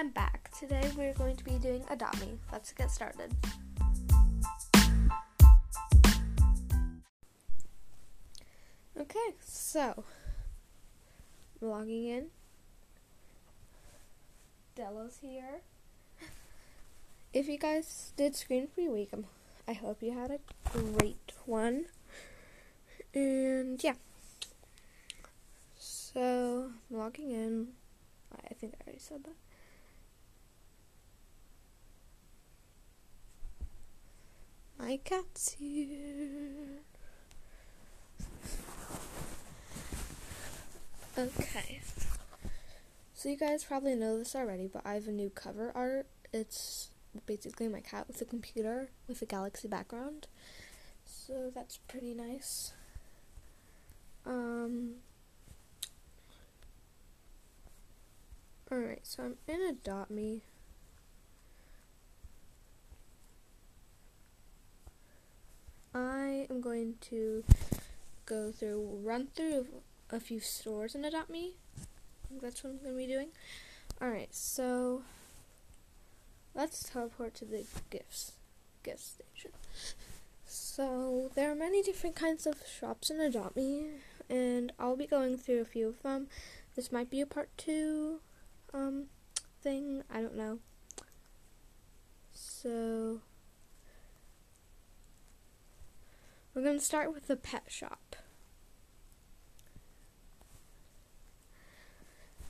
I'm back. Today we're going to be doing Adopt Me. Let's get started. Okay, so logging in. Della's here. If you guys did Screen Free Week, um, I hope you had a great one. And yeah. So, I'm logging in. I think I already said that. My cat's here. Okay. So you guys probably know this already, but I have a new cover art. It's basically my cat with a computer with a galaxy background. So that's pretty nice. Um Alright, so I'm in Adopt Me. I am going to go through, run through a few stores in Adopt Me. That's what I'm going to be doing. Alright, so let's teleport to the gifts gift station. So there are many different kinds of shops in Adopt Me, and I'll be going through a few of them. This might be a part two um thing. I don't know. So we're going to start with the pet shop.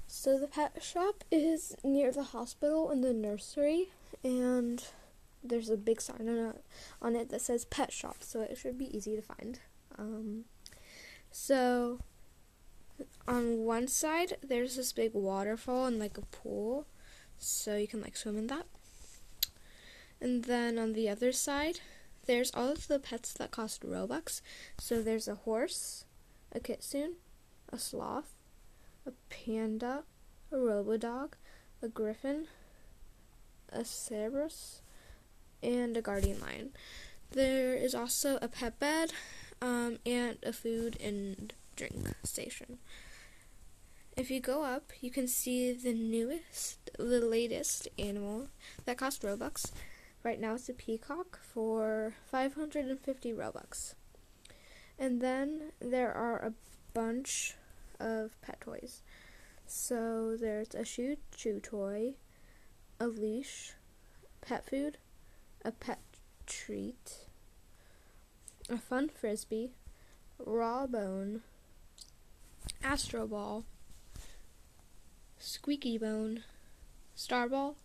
So the pet shop is near the hospital and the nursery, and there's a big sign on it, on it that says pet shop, so it should be easy to find. Um, so on one side there's this big waterfall and like a pool, so you can like swim in that. And then on the other side, there's all of the pets that cost Robux. So there's a horse, a kitsune, a sloth, a panda, a robodog, a griffin, a cerberus, and a guardian lion. There is also a pet bed um, and a food and drink station. If you go up, you can see the newest, the latest animal that costs Robux. Right now it's a peacock for 550 Robux. And then there are a bunch of pet toys. So there's a shoe chew toy, a leash, pet food, a pet treat, a fun frisbee, raw bone, astro ball, squeaky bone, star ball,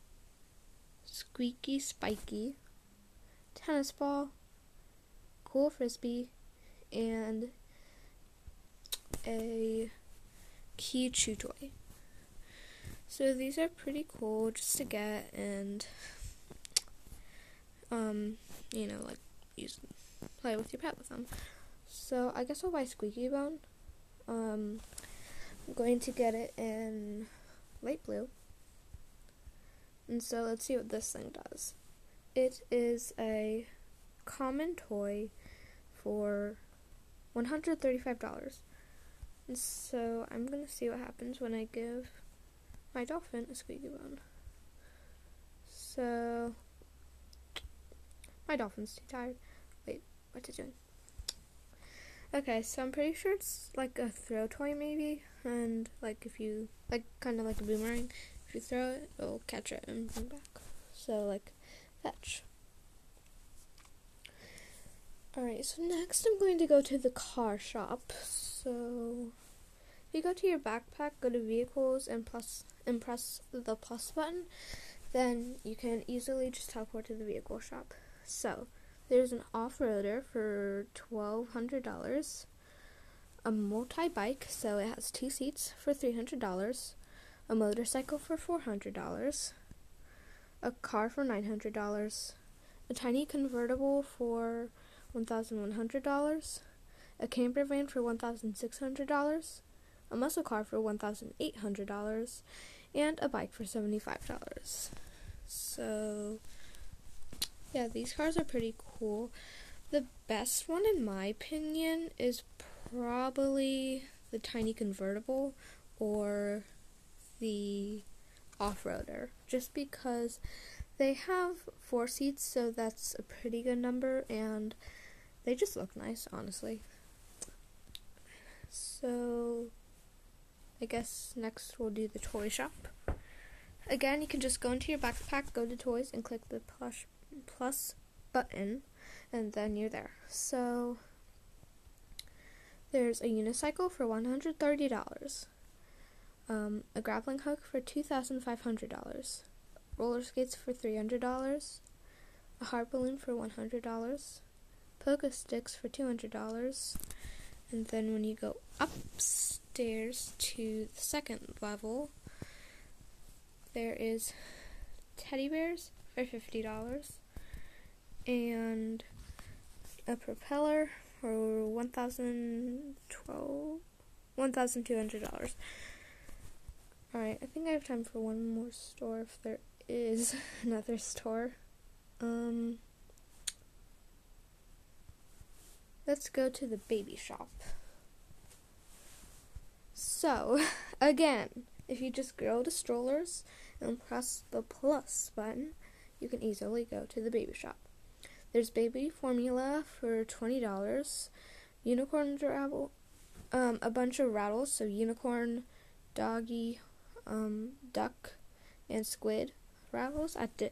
squeaky spiky, tennis ball, cool frisbee, and a key chew toy. So these are pretty cool just to get and um, you know, like use play with your pet with them. So I guess I'll buy Squeaky Bone. Um, I'm going to get it in light blue. And so let's see what this thing does. It is a common toy for $135. And so I'm going to see what happens when I give my dolphin a squeaky bone. So my dolphin's too tired. Wait, what's it doing? Okay, so I'm pretty sure it's like a throw toy maybe, and like if you like kind of like a boomerang, you throw it, it'll catch it and bring back. So like fetch. Alright, so next I'm going to go to the car shop. So if you go to your backpack, go to vehicles and plus and press the plus button, then you can easily just teleport to the vehicle shop. So there's an off-roader for twelve hundred dollars, a multi-bike, so it has two seats for three hundred dollars, a motorcycle for four hundred dollars, a car for nine hundred dollars, a tiny convertible for $1,100, a camper van for $1,600, a muscle car for $1,800, and a bike for $75. So, yeah, these cars are pretty cool. The best one, in my opinion, is probably the tiny convertible or the off-roader just because they have four seats so that's a pretty good number and they just look nice honestly. So I guess next we'll do the toy shop. Again you can just go into your backpack go to toys and click the plush plus button and then you're there. So there's a unicycle for $130 um, a grappling hook for $2,500, roller skates for $300, a heart balloon for $100, pogo sticks for $200, and then when you go upstairs to the second level, there is teddy bears for $50 and a propeller for $1,200. $1,200. Alright, I think I have time for one more store if there is another store. Um, let's go to the baby shop. So, again, if you just go to strollers and press the plus button, you can easily go to the baby shop. There's baby formula for $20, unicorn rattle, um, a bunch of rattles, so unicorn, doggy, um, duck and squid rattles at di-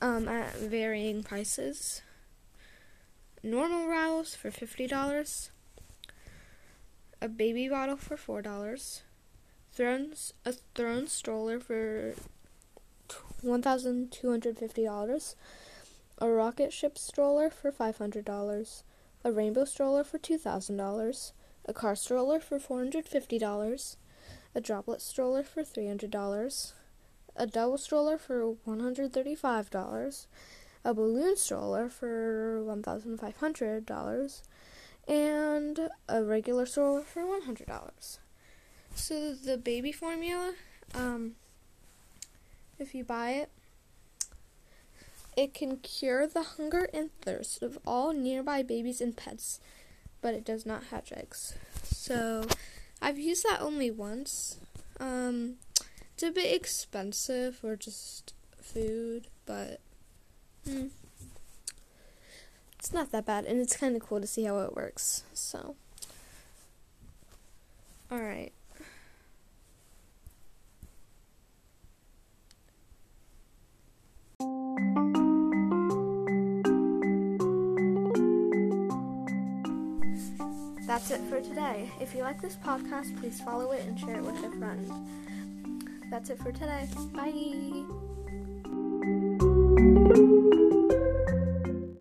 um, at varying prices. Normal rattles for fifty dollars. A baby bottle for four dollars. Thrones a throne stroller for one thousand two hundred fifty dollars. A rocket ship stroller for five hundred dollars. A rainbow stroller for two thousand dollars. A car stroller for four hundred fifty dollars a droplet stroller for $300, a double stroller for $135, a balloon stroller for $1,500, and a regular stroller for $100. So the baby formula, um, if you buy it, it can cure the hunger and thirst of all nearby babies and pets, but it does not hatch eggs. So I've used that only once. Um, it's a bit expensive for just food, but mm, it's not that bad, and it's kind of cool to see how it works. So, all right. That's it for today. If you like this podcast, please follow it and share it with a friend. That's it for today. Bye.